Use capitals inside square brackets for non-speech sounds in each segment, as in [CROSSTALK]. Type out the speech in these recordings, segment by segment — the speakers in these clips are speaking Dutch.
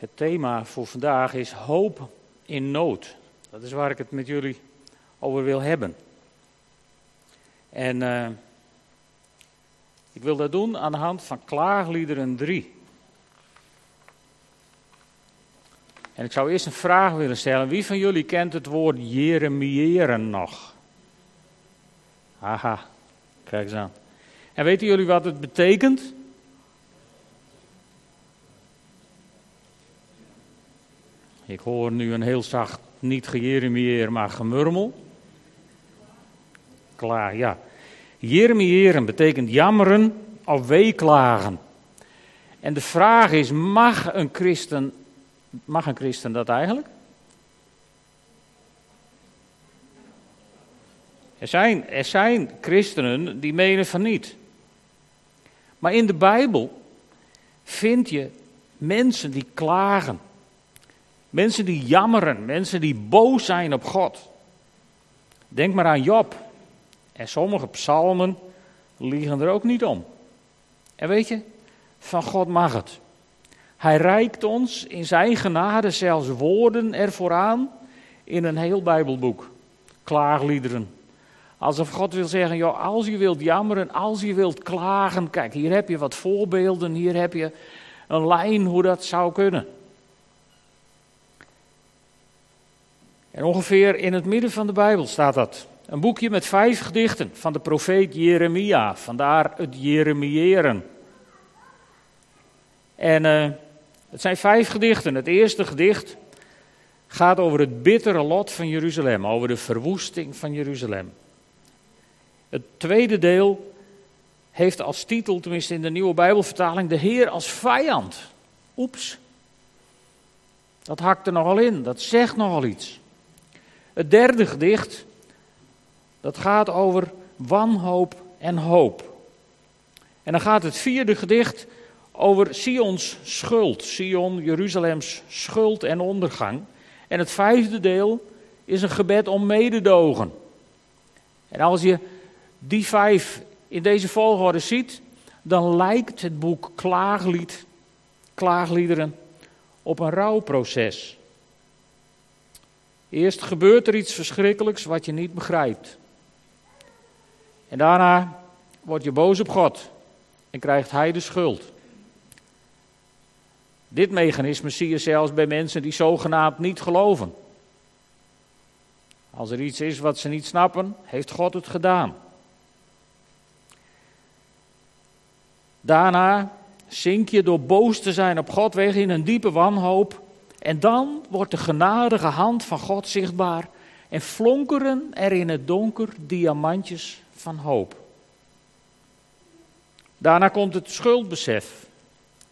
Het thema voor vandaag is hoop in nood. Dat is waar ik het met jullie over wil hebben. En uh, ik wil dat doen aan de hand van Klaagliederen 3. En ik zou eerst een vraag willen stellen. Wie van jullie kent het woord Jeremiëren nog? Haha, kijk eens aan. En weten jullie wat het betekent? Ik hoor nu een heel zacht, niet gejeremieer, maar gemurmel. Klaar, ja. Jeremiëren betekent jammeren of weeklagen. En de vraag is, mag een christen, mag een christen dat eigenlijk? Er zijn, er zijn christenen die menen van niet. Maar in de Bijbel vind je mensen die klagen. Mensen die jammeren, mensen die boos zijn op God. Denk maar aan Job. En sommige psalmen liegen er ook niet om. En weet je, van God mag het. Hij reikt ons in zijn genade zelfs woorden ervoor aan in een heel Bijbelboek. Klaagliederen. Alsof God wil zeggen, joh, als je wilt jammeren, als je wilt klagen, kijk, hier heb je wat voorbeelden, hier heb je een lijn hoe dat zou kunnen. En ongeveer in het midden van de Bijbel staat dat. Een boekje met vijf gedichten van de profeet Jeremia, vandaar het Jeremiëren. En uh, het zijn vijf gedichten. Het eerste gedicht gaat over het bittere lot van Jeruzalem, over de verwoesting van Jeruzalem. Het tweede deel heeft als titel, tenminste in de nieuwe Bijbelvertaling, de Heer als vijand. Oeps. Dat hakt er nogal in, dat zegt nogal iets. Het derde gedicht, dat gaat over wanhoop en hoop. En dan gaat het vierde gedicht over Sions schuld, Sion, Jeruzalems schuld en ondergang. En het vijfde deel is een gebed om mededogen. En als je die vijf in deze volgorde ziet, dan lijkt het boek Klaaglied, Klaagliederen op een rouwproces. Eerst gebeurt er iets verschrikkelijks wat je niet begrijpt. En daarna word je boos op God en krijgt Hij de schuld. Dit mechanisme zie je zelfs bij mensen die zogenaamd niet geloven. Als er iets is wat ze niet snappen, heeft God het gedaan. Daarna zink je door boos te zijn op God weg in een diepe wanhoop. En dan wordt de genadige hand van God zichtbaar en flonkeren er in het donker diamantjes van hoop. Daarna komt het schuldbesef,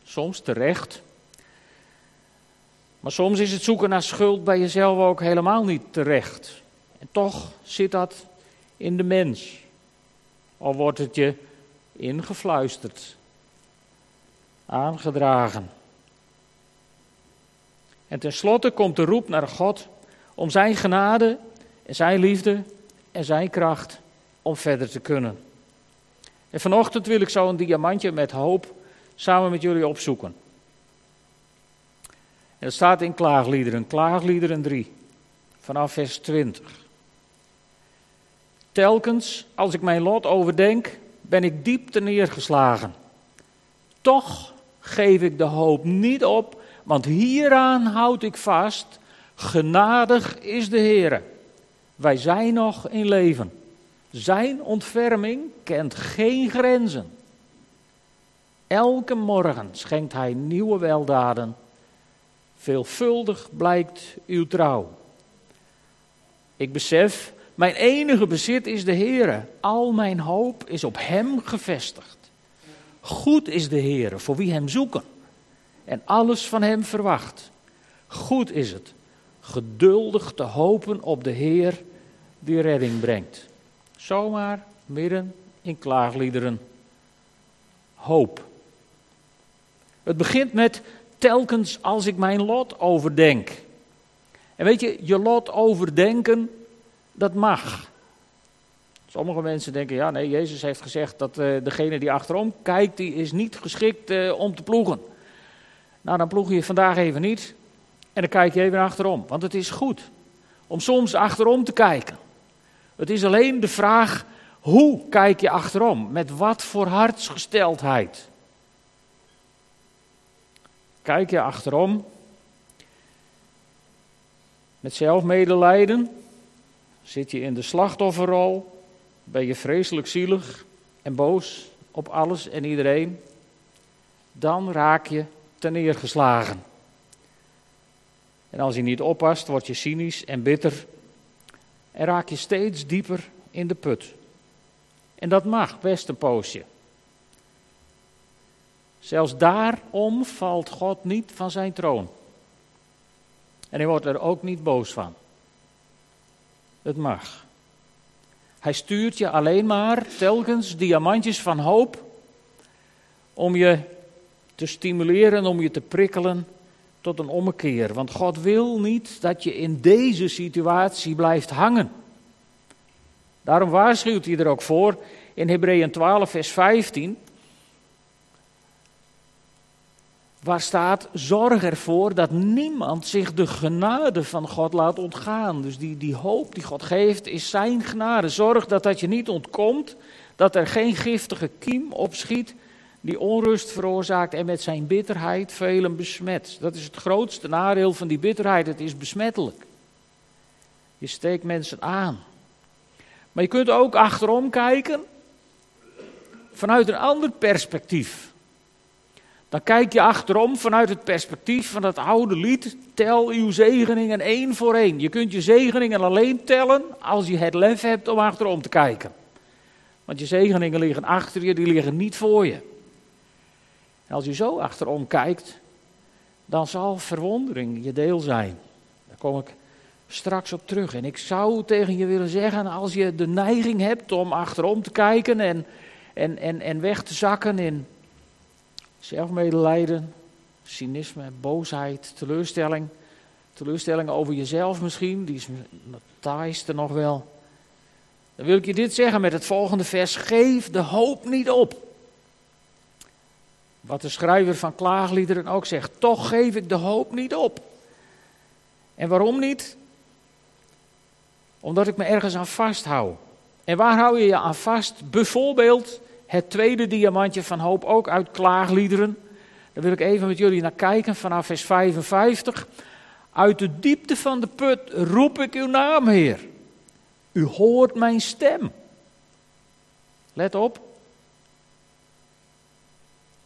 soms terecht. Maar soms is het zoeken naar schuld bij jezelf ook helemaal niet terecht. En toch zit dat in de mens. Al wordt het je ingefluisterd aangedragen. En tenslotte komt de roep naar God om zijn genade en zijn liefde en zijn kracht om verder te kunnen. En vanochtend wil ik zo een diamantje met hoop samen met jullie opzoeken. En dat staat in Klaagliederen, Klaagliederen 3, vanaf vers 20. Telkens als ik mijn lot overdenk, ben ik diep neergeslagen. Toch geef ik de hoop niet op, want hieraan houd ik vast. Genadig is de Heer. Wij zijn nog in leven. Zijn ontferming kent geen grenzen. Elke morgen schenkt Hij nieuwe weldaden. Veelvuldig blijkt uw trouw. Ik besef, mijn enige bezit is de Heer. Al mijn hoop is op Hem gevestigd. Goed is de Heer voor wie Hem zoeken en alles van Hem verwacht. Goed is het geduldig te hopen op de Heer die redding brengt. Zomaar midden in klaagliederen. Hoop. Het begint met telkens als ik mijn lot overdenk. En weet je, je lot overdenken, dat mag. Sommige mensen denken, ja nee, Jezus heeft gezegd dat uh, degene die achterom kijkt, die is niet geschikt uh, om te ploegen. Nou, dan ploeg je vandaag even niet. En dan kijk je even achterom. Want het is goed om soms achterom te kijken. Het is alleen de vraag: hoe kijk je achterom? Met wat voor hartsgesteldheid? Kijk je achterom met zelfmedelijden? Zit je in de slachtofferrol? Ben je vreselijk zielig en boos op alles en iedereen? Dan raak je ten neergeslagen. En als je niet oppast, word je cynisch en bitter en raak je steeds dieper in de put. En dat mag best een poosje. Zelfs daarom valt God niet van zijn troon. En hij wordt er ook niet boos van. Het mag. Hij stuurt je alleen maar telkens diamantjes van hoop om je te stimuleren, om je te prikkelen tot een ommekeer. Want God wil niet dat je in deze situatie blijft hangen. Daarom waarschuwt hij er ook voor in Hebreeën 12, vers 15. Waar staat, zorg ervoor dat niemand zich de genade van God laat ontgaan. Dus die, die hoop die God geeft is zijn genade. Zorg dat dat je niet ontkomt, dat er geen giftige kiem opschiet die onrust veroorzaakt en met zijn bitterheid velen besmet. Dat is het grootste nadeel van die bitterheid, het is besmettelijk. Je steekt mensen aan. Maar je kunt ook achterom kijken vanuit een ander perspectief. Dan kijk je achterom vanuit het perspectief van dat oude lied: Tel uw zegeningen één voor één. Je kunt je zegeningen alleen tellen als je het lef hebt om achterom te kijken. Want je zegeningen liggen achter je, die liggen niet voor je. En als je zo achterom kijkt, dan zal verwondering je deel zijn. Daar kom ik straks op terug. En ik zou tegen je willen zeggen, als je de neiging hebt om achterom te kijken en, en, en, en weg te zakken in zelfmedelijden, cynisme, boosheid, teleurstelling. Teleurstelling over jezelf misschien, die is het taaiste nog wel. Dan wil ik je dit zeggen met het volgende vers. Geef de hoop niet op. Wat de schrijver van klaagliederen ook zegt. Toch geef ik de hoop niet op. En waarom niet? Omdat ik me ergens aan vasthoud. En waar hou je je aan vast? Bijvoorbeeld het tweede diamantje van hoop, ook uit klaagliederen. Daar wil ik even met jullie naar kijken vanaf vers 55. Uit de diepte van de put roep ik uw naam, Heer. U hoort mijn stem. Let op.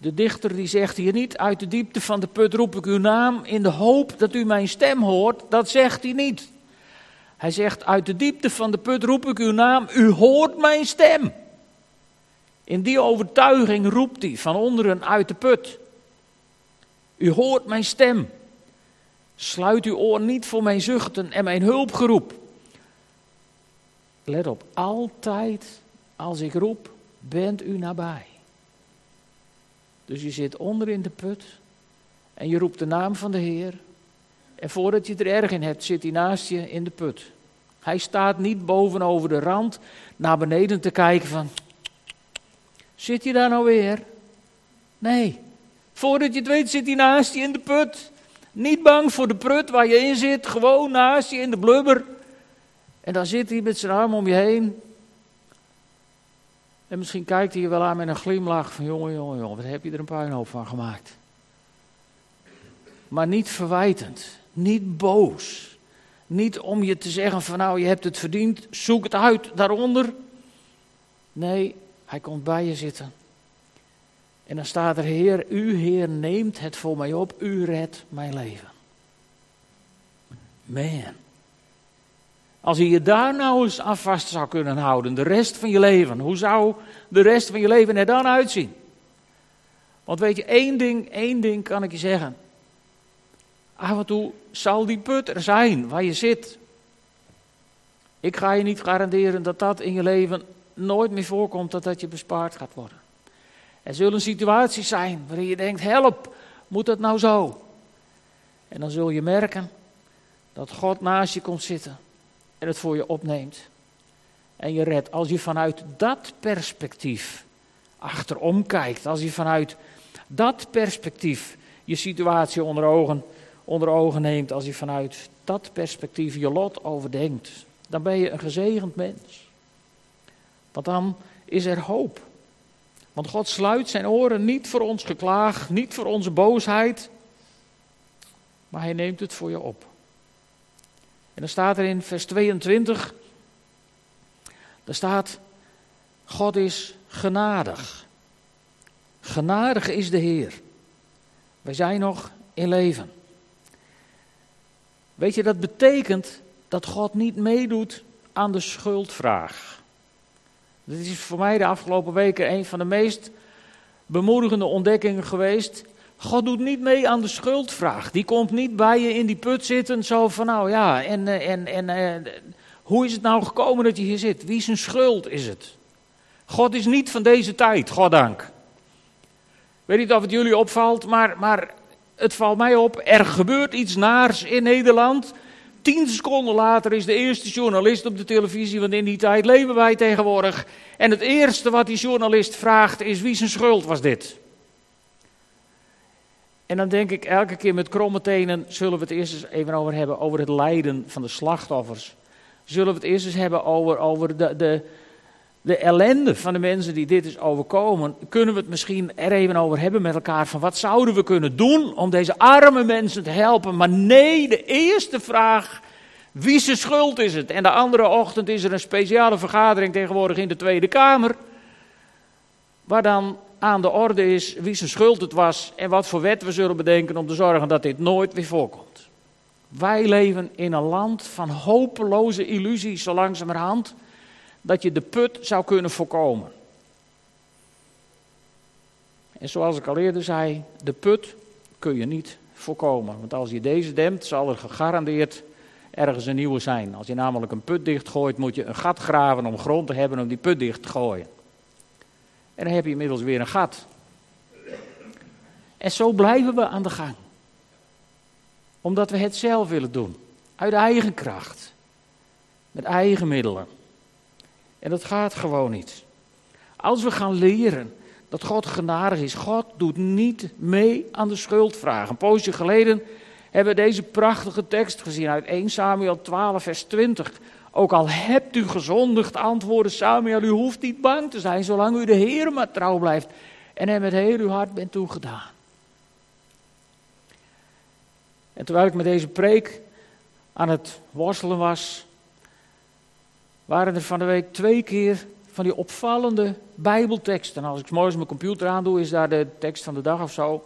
De dichter die zegt hier niet, uit de diepte van de put roep ik uw naam in de hoop dat u mijn stem hoort. Dat zegt hij niet. Hij zegt, uit de diepte van de put roep ik uw naam, u hoort mijn stem. In die overtuiging roept hij van onderen uit de put. U hoort mijn stem. Sluit uw oor niet voor mijn zuchten en mijn hulpgeroep. Let op, altijd als ik roep, bent u nabij. Dus je zit onder in de put en je roept de naam van de Heer. En voordat je er erg in hebt, zit hij naast je in de put. Hij staat niet bovenover de rand naar beneden te kijken van, zit je daar nou weer? Nee, voordat je het weet zit hij naast je in de put. Niet bang voor de prut waar je in zit, gewoon naast je in de blubber. En dan zit hij met zijn arm om je heen en misschien kijkt hij je wel aan met een glimlach van jongen, jongen, jongen, wat heb je er een puinhoop van gemaakt. Maar niet verwijtend, niet boos. Niet om je te zeggen van nou je hebt het verdiend, zoek het uit daaronder. Nee, hij komt bij je zitten. En dan staat er, Heer, u Heer neemt het voor mij op, u redt mijn leven. Man. Als je je daar nou eens aan vast zou kunnen houden, de rest van je leven, hoe zou de rest van je leven er dan uitzien? Want weet je, één ding, één ding kan ik je zeggen. Af en toe zal die put er zijn waar je zit. Ik ga je niet garanderen dat dat in je leven nooit meer voorkomt dat dat je bespaard gaat worden. Er zullen situaties zijn waarin je denkt, help, moet dat nou zo? En dan zul je merken dat God naast je komt zitten en het voor je opneemt. En je redt. Als je vanuit dat perspectief achterom kijkt, als je vanuit dat perspectief je situatie onder ogen, onder ogen neemt, als je vanuit dat perspectief je lot overdenkt, dan ben je een gezegend mens. Want dan is er hoop. Want God sluit zijn oren niet voor ons geklaag, niet voor onze boosheid, maar hij neemt het voor je op. En dan staat er in vers 22, daar staat, God is genadig. Genadig is de Heer. Wij zijn nog in leven. Weet je, dat betekent dat God niet meedoet aan de schuldvraag. Dit is voor mij de afgelopen weken een van de meest bemoedigende ontdekkingen geweest. God doet niet mee aan de schuldvraag. Die komt niet bij je in die put zitten, zo van nou ja, en, eh, en, en eh, hoe is het nou gekomen dat je hier zit? Wie zijn schuld is het? God is niet van deze tijd, goddank. Ik weet niet of het jullie opvalt, maar, maar het valt mij op. Er gebeurt iets naars in Nederland. Tien seconden later is de eerste journalist op de televisie, want in die tijd leven wij tegenwoordig. En het eerste wat die journalist vraagt is: wie zijn schuld was dit? En dan denk ik elke keer met kromme tenen zullen we het eerst eens even over hebben, over het lijden van de slachtoffers. Zullen we het eerst eens hebben over, over de, de, de ellende van de mensen die dit is overkomen. Kunnen we het misschien er even over hebben met elkaar van wat zouden we kunnen doen om deze arme mensen te helpen. Maar nee, de eerste vraag, wie zijn schuld is het? En de andere ochtend is er een speciale vergadering tegenwoordig in de Tweede Kamer. Waar dan aan de orde is wie zijn schuld het was en wat voor wet we zullen bedenken om te zorgen dat dit nooit weer voorkomt. Wij leven in een land van hopeloze illusies, zo langzamerhand, dat je de put zou kunnen voorkomen. En zoals ik al eerder zei, de put kun je niet voorkomen. Want als je deze dempt, zal er gegarandeerd ergens een nieuwe zijn. Als je namelijk een put dichtgooit, moet je een gat graven om grond te hebben om die put dicht te gooien. En dan heb je inmiddels weer een gat. En zo blijven we aan de gang. Omdat we het zelf willen doen. Uit eigen kracht. Met eigen middelen. En dat gaat gewoon niet. Als we gaan leren dat God genadig is. God doet niet mee aan de schuldvraag. Een poosje geleden hebben we deze prachtige tekst gezien uit 1 Samuel 12 vers 20. Ook al hebt u gezondigd, antwoordde Samuel, u hoeft niet bang te zijn, zolang u de Heer maar trouw blijft en hem met heel uw hart bent toegedaan. En terwijl ik met deze preek aan het worstelen was, waren er van de week twee keer van die opvallende Bijbelteksten. Als ik morgens mijn computer aandoe, is daar de tekst van de dag of zo.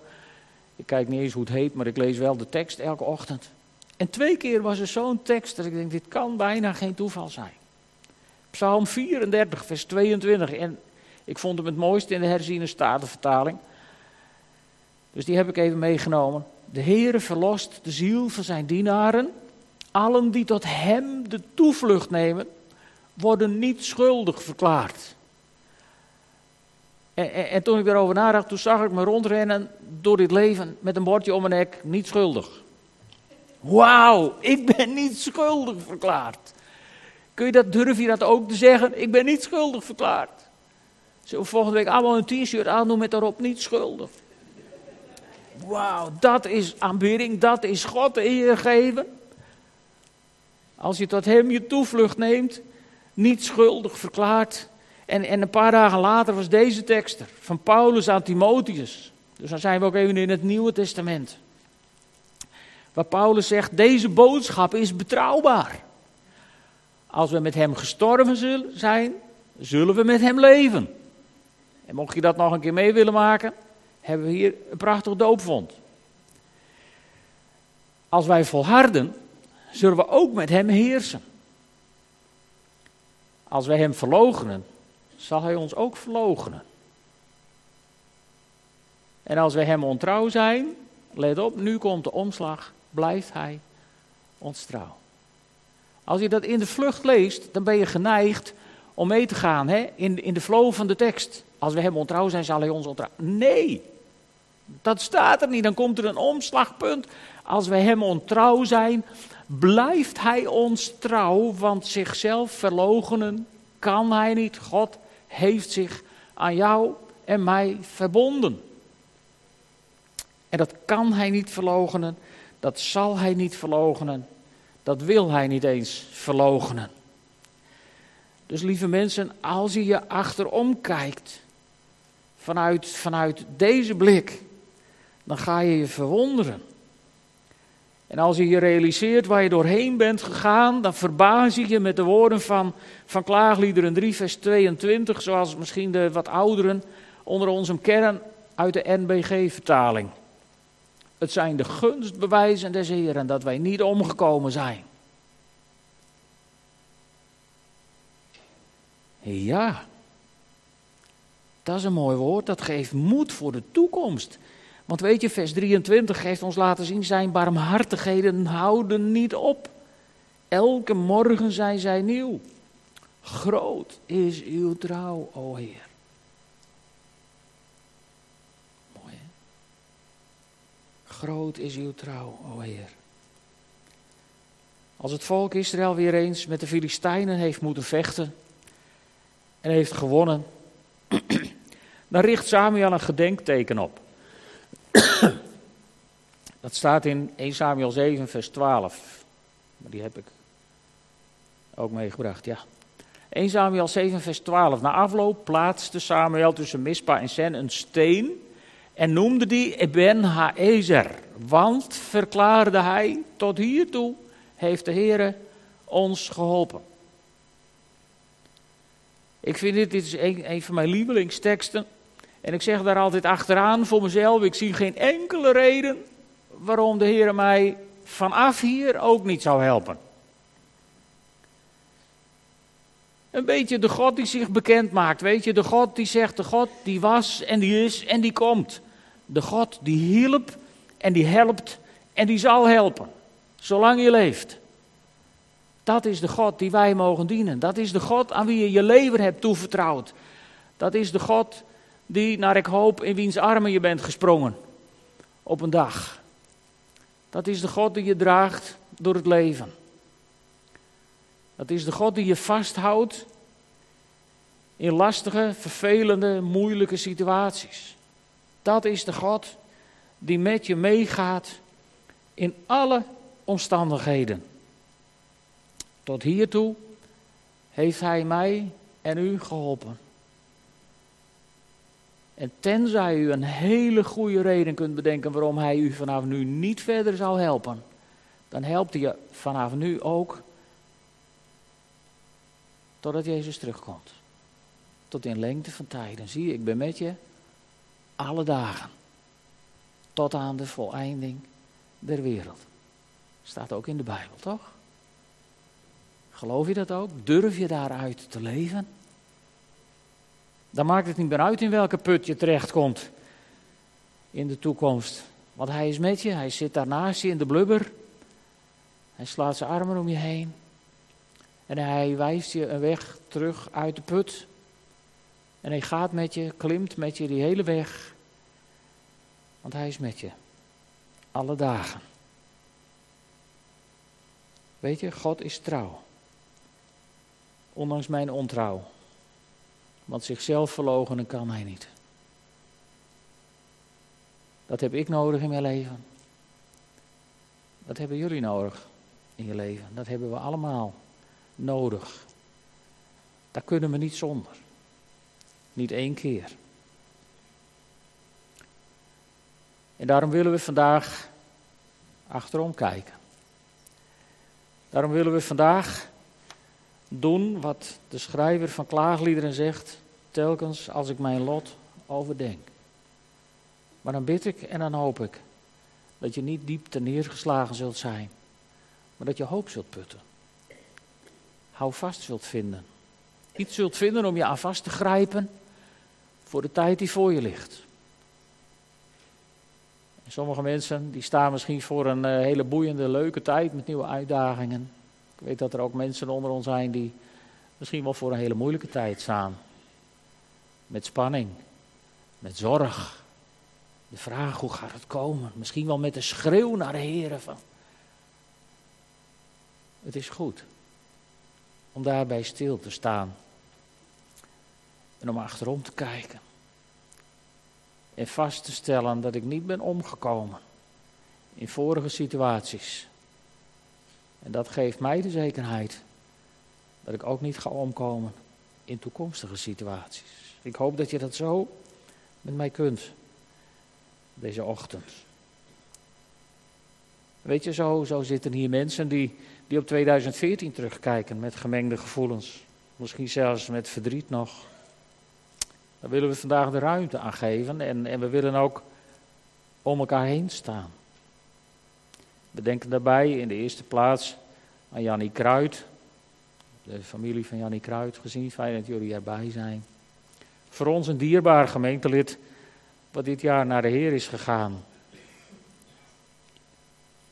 Ik kijk niet eens hoe het heet, maar ik lees wel de tekst elke ochtend. En twee keer was er zo'n tekst dat ik denk, dit kan bijna geen toeval zijn. Psalm 34, vers 22. En ik vond hem het mooiste in de herziene statenvertaling. Dus die heb ik even meegenomen. De Heere verlost de ziel van zijn dienaren. Allen die tot hem de toevlucht nemen, worden niet schuldig verklaard. En, en, en toen ik daarover nadacht, toen zag ik me rondrennen door dit leven met een bordje om mijn nek, niet schuldig. Wauw, ik ben niet schuldig verklaard. Kun je dat, durf je dat ook te zeggen? Ik ben niet schuldig verklaard. Zullen we volgende week allemaal een t-shirt aandoen met daarop niet schuldig? Wauw, dat is aanbidding, dat is God eer geven. Als je tot hem je toevlucht neemt, niet schuldig verklaard. En, en een paar dagen later was deze tekst er, van Paulus aan Timotheus. Dus dan zijn we ook even in het Nieuwe Testament. Waar Paulus zegt, deze boodschap is betrouwbaar. Als we met hem gestorven zullen zijn, zullen we met hem leven. En mocht je dat nog een keer mee willen maken, hebben we hier een prachtig doopvond. Als wij volharden, zullen we ook met hem heersen. Als wij hem verloochenen, zal hij ons ook verloochenen. En als wij hem ontrouw zijn, let op, nu komt de omslag blijft hij ons trouw. Als je dat in de vlucht leest, dan ben je geneigd om mee te gaan hè? In, in de flow van de tekst. Als we hem ontrouw zijn, zal hij ons ontrouw. Nee, dat staat er niet. Dan komt er een omslagpunt. Als we hem ontrouw zijn, blijft hij ons trouw, want zichzelf verlogenen kan hij niet. God heeft zich aan jou en mij verbonden. En dat kan hij niet verlogenen, dat zal hij niet verlogenen, dat wil hij niet eens verlogenen. Dus lieve mensen, als je je achterom kijkt, vanuit, vanuit deze blik, dan ga je je verwonderen. En als je je realiseert waar je doorheen bent gegaan, dan verbaas je je met de woorden van, van Klaagliederen 3, vers 22, zoals misschien de wat ouderen onder ons een kern uit de NBG-vertaling. Het zijn de gunstbewijzen des Heren dat wij niet omgekomen zijn. Ja, dat is een mooi woord. Dat geeft moed voor de toekomst. Want weet je, vers 23 geeft ons laten zien: zijn barmhartigheden houden niet op. Elke morgen zijn zij nieuw. Groot is uw trouw, o Heer. Mooi hè? Groot is uw trouw, o Heer. Als het volk Israël weer eens met de Filistijnen heeft moeten vechten en heeft gewonnen, [CLEARS THROAT] dan richt Samuel een gedenkteken op. [CLEARS THROAT] Dat staat in 1 Samuel 7, vers 12. Maar die heb ik ook meegebracht, ja. 1 Samuel 7, vers 12. Na afloop plaatste Samuel tussen Mispa en Sen een steen en noemde die Eben Haezer. Want, verklaarde hij, tot hiertoe heeft de Heere ons geholpen. Ik vind dit, dit is een, een van mijn lievelingsteksten. En ik zeg daar altijd achteraan voor mezelf, ik zie geen enkele reden waarom de Heer mij vanaf hier ook niet zou helpen. Een beetje de God die zich bekend maakt, weet je, de God die zegt, de God die was en die is en die komt. De God die hielp en die helpt en die zal helpen, zolang je leeft. Dat is de God die wij mogen dienen. Dat is de God aan wie je je leven hebt toevertrouwd. Dat is de God die, naar ik hoop, in wiens armen je bent gesprongen op een dag. Dat is de God die je draagt door het leven. Dat is de God die je vasthoudt in lastige, vervelende, moeilijke situaties. Dat is de God die met je meegaat in alle omstandigheden. Tot hiertoe heeft Hij mij en u geholpen. En tenzij u een hele goede reden kunt bedenken waarom hij u vanaf nu niet verder zou helpen, dan helpt hij je vanaf nu ook totdat Jezus terugkomt. Tot in lengte van tijd. En zie ik ben met je alle dagen. Tot aan de voleinding der wereld. Staat ook in de Bijbel, toch? Geloof je dat ook? Durf je daaruit te leven? Dan maakt het niet meer uit in welke put je terechtkomt in de toekomst. Want hij is met je, hij zit daarnaast je in de blubber. Hij slaat zijn armen om je heen. En hij wijst je een weg terug uit de put. En hij gaat met je, klimt met je die hele weg. Want hij is met je. Alle dagen. Weet je, God is trouw. Ondanks mijn ontrouw. Want zichzelf verloochenen kan hij niet. Dat heb ik nodig in mijn leven. Dat hebben jullie nodig in je leven. Dat hebben we allemaal nodig. Daar kunnen we niet zonder. Niet één keer. En daarom willen we vandaag achterom kijken. Daarom willen we vandaag doen wat de schrijver van klaagliederen zegt, telkens als ik mijn lot overdenk. Maar dan bid ik en dan hoop ik dat je niet diep ten neergeslagen zult zijn, maar dat je hoop zult putten. Hou vast zult vinden. Iets zult vinden om je aan vast te grijpen voor de tijd die voor je ligt. sommige mensen die staan misschien voor een eh, hele boeiende, leuke tijd met nieuwe uitdagingen. Ik weet dat er ook mensen onder ons zijn die misschien wel voor een hele moeilijke tijd staan. Met spanning, met zorg. De vraag hoe gaat het komen? Misschien wel met de schreeuw naar de Heer van. Het is goed om daarbij stil te staan en om achterom te kijken. En vast te stellen dat ik niet ben omgekomen in vorige situaties. En dat geeft mij de zekerheid dat ik ook niet ga omkomen in toekomstige situaties. Ik hoop dat je dat zo met mij kunt deze ochtend. Weet je, zo, zo zitten hier mensen die, die op 2014 terugkijken met gemengde gevoelens. Misschien zelfs met verdriet nog. Daar willen we vandaag de ruimte aan geven en, en we willen ook om elkaar heen staan. We denken daarbij in de eerste plaats aan Jannie Kruid, de familie van Jannie Kruid gezien. Fijn dat jullie erbij zijn. Voor ons een dierbaar gemeentelid wat dit jaar naar de Heer is gegaan.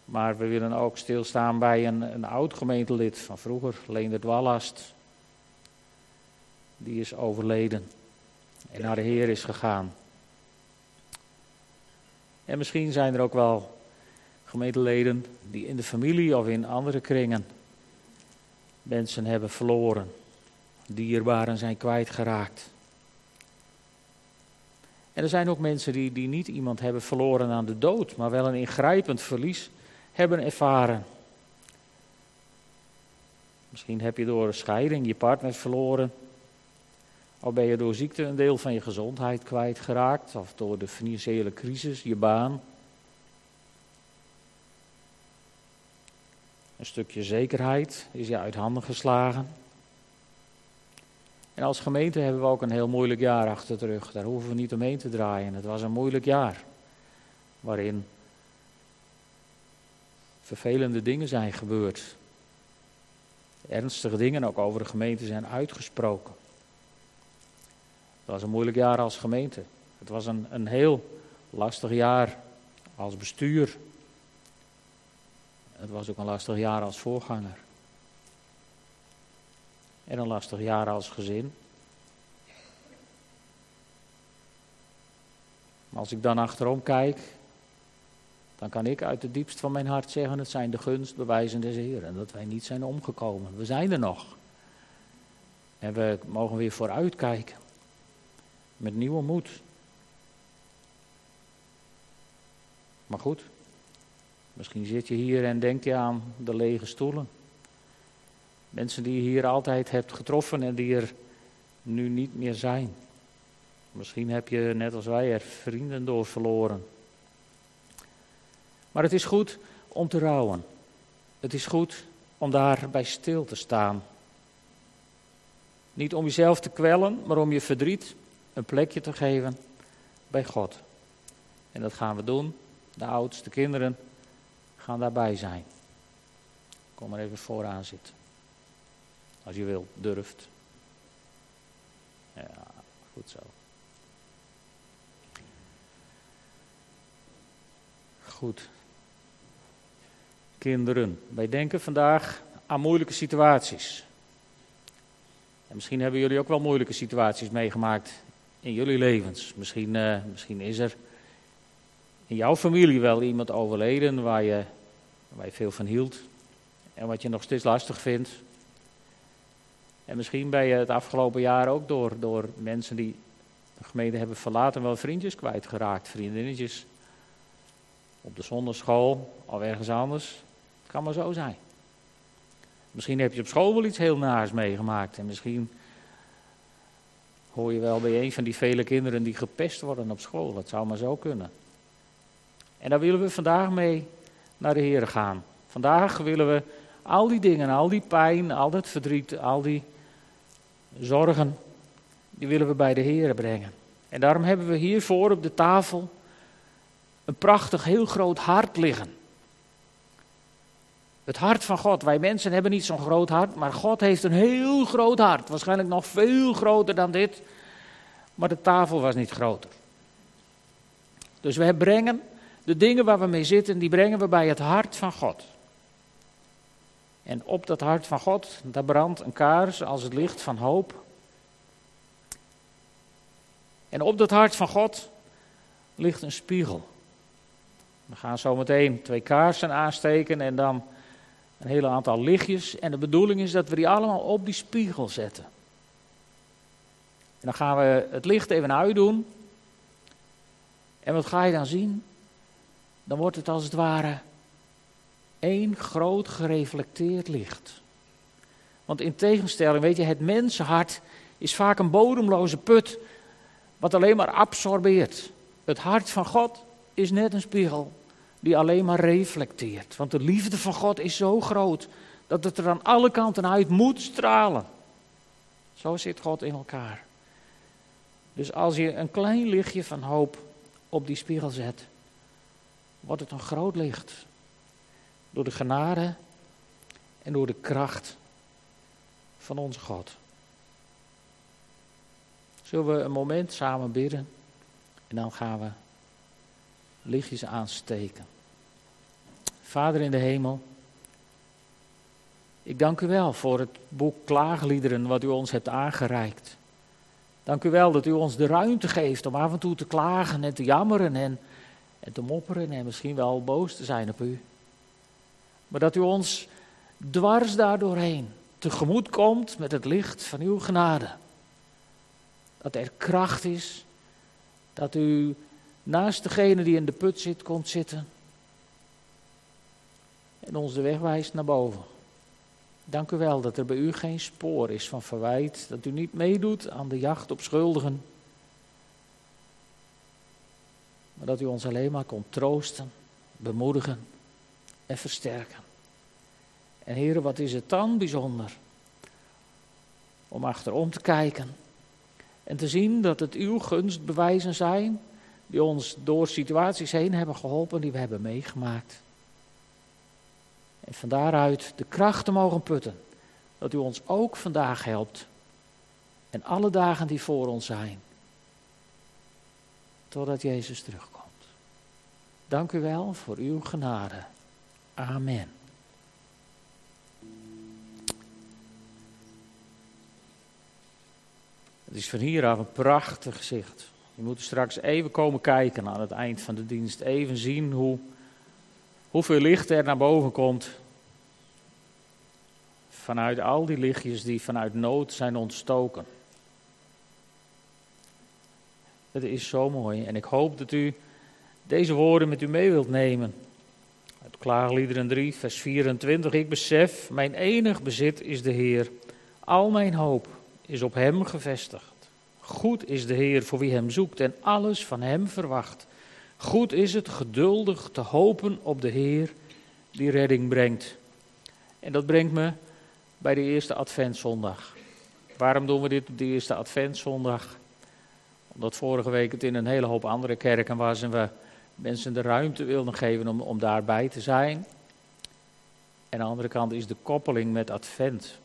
Maar we willen ook stilstaan bij een, een oud gemeentelid van vroeger, Leendert Wallast. Die is overleden en naar de Heer is gegaan. En misschien zijn er ook wel gemeenteleden die in de familie of in andere kringen mensen hebben verloren. Dierbaren zijn kwijtgeraakt. En er zijn ook mensen die, die niet iemand hebben verloren aan de dood, maar wel een ingrijpend verlies hebben ervaren. Misschien heb je door een scheiding je partner verloren. Of ben je door ziekte een deel van je gezondheid kwijtgeraakt. Of door de financiële crisis je baan. Een stukje zekerheid is je uit handen geslagen. En als gemeente hebben we ook een heel moeilijk jaar achter de rug. Daar hoeven we niet omheen te draaien. Het was een moeilijk jaar. Waarin vervelende dingen zijn gebeurd. Ernstige dingen ook over de gemeente zijn uitgesproken. Het was een moeilijk jaar als gemeente. Het was een, een heel lastig jaar als bestuur. Het was ook een lastig jaar als voorganger. En een lastig jaar als gezin. Maar als ik dan achterom kijk, dan kan ik uit het diepst van mijn hart zeggen: het zijn de gunstbewijzen des Heeren. Dat wij niet zijn omgekomen. We zijn er nog. En we mogen weer vooruitkijken. Met nieuwe moed. Maar goed, misschien zit je hier en denk je aan de lege stoelen. Mensen die je hier altijd hebt getroffen en die er nu niet meer zijn. Misschien heb je, net als wij, er vrienden door verloren. Maar het is goed om te rouwen. Het is goed om daarbij stil te staan. Niet om jezelf te kwellen, maar om je verdriet een plekje te geven bij God. En dat gaan we doen. De oudste kinderen gaan daarbij zijn. Kom maar even vooraan zitten. Als je wilt, durft. Ja, goed zo. Goed. Kinderen, wij denken vandaag aan moeilijke situaties. En misschien hebben jullie ook wel moeilijke situaties meegemaakt in jullie levens. Misschien, uh, misschien is er in jouw familie wel iemand overleden waar je, waar je veel van hield en wat je nog steeds lastig vindt. En misschien ben je het afgelopen jaar ook door, door mensen die de gemeente hebben verlaten wel vriendjes kwijtgeraakt, vriendinnetjes. Op de zonderschool of ergens anders. Het kan maar zo zijn. Misschien heb je op school wel iets heel naars meegemaakt. En misschien hoor je wel bij een van die vele kinderen die gepest worden op school. Dat zou maar zo kunnen. En daar willen we vandaag mee naar de Heer gaan. Vandaag willen we al die dingen, al die pijn, al dat verdriet, al die zorgen, die willen we bij de Heer brengen. En daarom hebben we hiervoor op de tafel een prachtig, heel groot hart liggen. Het hart van God. Wij mensen hebben niet zo'n groot hart, maar God heeft een heel groot hart. Waarschijnlijk nog veel groter dan dit. Maar de tafel was niet groter. Dus we brengen de dingen waar we mee zitten, die brengen we bij het hart van God. En op dat hart van God, daar brandt een kaars als het licht van hoop. En op dat hart van God ligt een spiegel. We gaan zo meteen twee kaarsen aansteken en dan een hele aantal lichtjes. En de bedoeling is dat we die allemaal op die spiegel zetten. En dan gaan we het licht even uitdoen. En wat ga je dan zien? Dan wordt het als het ware één groot gereflecteerd licht. Want in tegenstelling, weet je, het mensenhart is vaak een bodemloze put, wat alleen maar absorbeert. Het hart van God is net een spiegel die alleen maar reflecteert. Want de liefde van God is zo groot dat het er aan alle kanten uit moet stralen. Zo zit God in elkaar. Dus als je een klein lichtje van hoop op die spiegel zet, wordt het een groot licht. Door de genade en door de kracht van onze God. Zullen we een moment samen bidden en dan gaan we lichtjes aansteken. Vader in de hemel, ik dank u wel voor het boek Klaagliederen wat u ons hebt aangereikt. Dank u wel dat u ons de ruimte geeft om af en toe te klagen en te jammeren en, en te mopperen en misschien wel boos te zijn op u. Maar dat u ons dwars daardoorheen tegemoet komt met het licht van uw genade. Dat er kracht is, dat u naast degene die in de put zit komt zitten en ons de weg wijst naar boven. Dank u wel dat er bij u geen spoor is van verwijt, dat u niet meedoet aan de jacht op schuldigen, maar dat u ons alleen maar komt troosten, bemoedigen en versterken. En heren, wat is het dan bijzonder om achterom te kijken en te zien dat het uw gunstbewijzen zijn die ons door situaties heen hebben geholpen die we hebben meegemaakt. En van daaruit de kracht te mogen putten. Dat u ons ook vandaag helpt. En alle dagen die voor ons zijn. Totdat Jezus terugkomt. Dank u wel voor uw genade. Amen. Het is van hieraf een prachtig gezicht. Je moet straks even komen kijken aan het eind van de dienst. Even zien hoe hoeveel licht er naar boven komt. Vanuit al die lichtjes die vanuit nood zijn ontstoken. Het is zo mooi en ik hoop dat u deze woorden met u mee wilt nemen. Uit Klaagliederen 3, vers 24. Ik besef, mijn enig bezit is de Heer. Al mijn hoop is op Hem gevestigd. Goed is de Heer voor wie Hem zoekt en alles van Hem verwacht. Goed is het geduldig te hopen op de Heer die redding brengt. En dat brengt me bij de eerste Adventszondag. Waarom doen we dit op de eerste Adventszondag? Omdat vorige week het in een hele hoop andere kerken was en we mensen de ruimte wilden geven om, om daarbij te zijn. En aan de andere kant is de koppeling met Advent.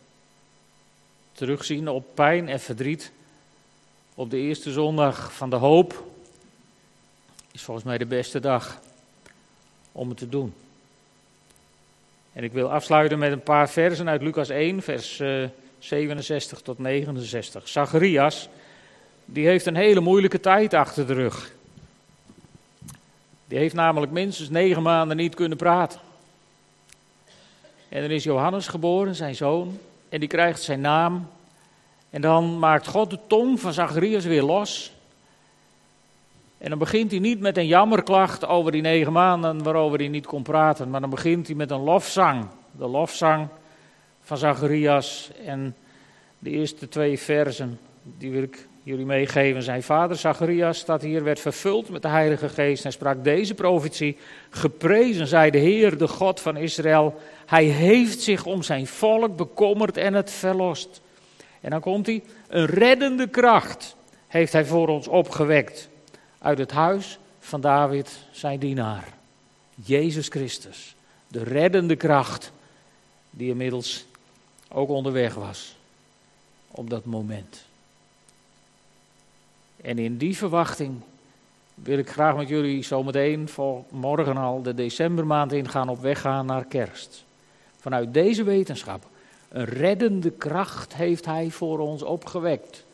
Terugzien op pijn en verdriet op de eerste zondag van de hoop is volgens mij de beste dag om het te doen. En ik wil afsluiten met een paar versen uit Lucas 1, vers 67 eh, tot 69. Zacharias, die heeft een hele moeilijke tijd achter de rug. Die heeft namelijk minstens negen maanden niet kunnen praten. En er is Johannes geboren, zijn zoon, en die krijgt zijn naam. En dan maakt God de tong van Zacharias weer los. En dan begint hij niet met een jammerklacht over die negen maanden waarover hij niet kon praten, maar dan begint hij met een lofzang. De lofzang van Zacharias en de eerste twee versen, die wil ik jullie meegeven. Zijn vader Zacharias staat hier, werd vervuld met de Heilige Geest. Hij sprak deze profetie, geprezen zij de Heer, de God van Israël. Hij heeft zich om zijn volk bekommerd en het verlost. En dan komt hij, een reddende kracht heeft hij voor ons opgewekt uit het huis van David, zijn dienaar. Jezus Christus, de reddende kracht die inmiddels ook onderweg was op dat moment. En in die verwachting wil ik graag met jullie zometeen voor morgen al de decembermaand ingaan op weg gaan naar kerst. Vanuit deze wetenschap, een reddende kracht heeft hij voor ons opgewekt.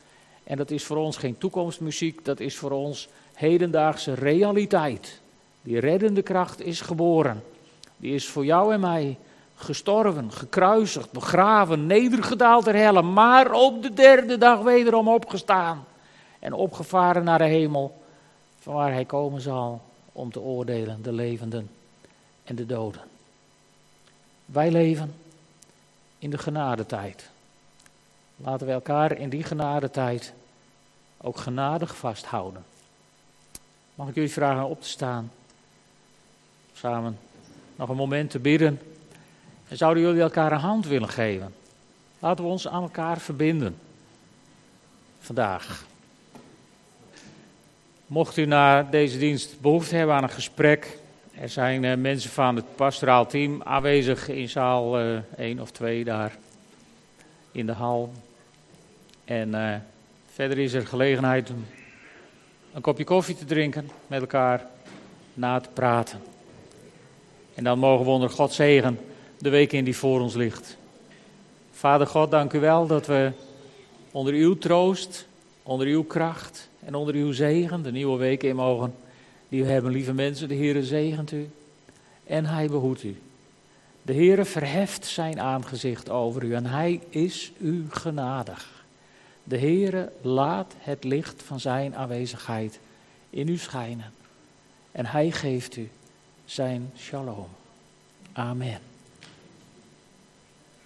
En dat is voor ons geen toekomstmuziek, dat is voor ons hedendaagse realiteit. Die reddende kracht is geboren. Die is voor jou en mij gestorven, gekruisigd, begraven, nedergedaald ter helle, maar op de derde dag wederom opgestaan en opgevaren naar de hemel, van waar hij komen zal om te oordelen de levenden en de doden. Wij leven in de genadetijd. Laten we elkaar in die genadetijd ook genadig vasthouden. Mag ik jullie vragen op te staan? Samen nog een moment te bidden. En zouden jullie elkaar een hand willen geven? Laten we ons aan elkaar verbinden. Vandaag. Mocht u na deze dienst behoefte hebben aan een gesprek. Er zijn uh, mensen van het pastoraal team aanwezig in zaal uh, 1 of 2 daar in de hal. En uh, verder is er gelegenheid om een kopje koffie te drinken met elkaar, na te praten. En dan mogen we onder Gods zegen de week in die voor ons ligt. Vader God, dank u wel dat we onder uw troost, onder uw kracht en onder uw zegen de nieuwe week in mogen die we hebben, lieve mensen. De Heere zegent u en hij behoedt u. De Heere verheft zijn aangezicht over u en hij is u genadig. De Heere laat het licht van zijn aanwezigheid in u schijnen. En hij geeft u zijn shalom. Amen.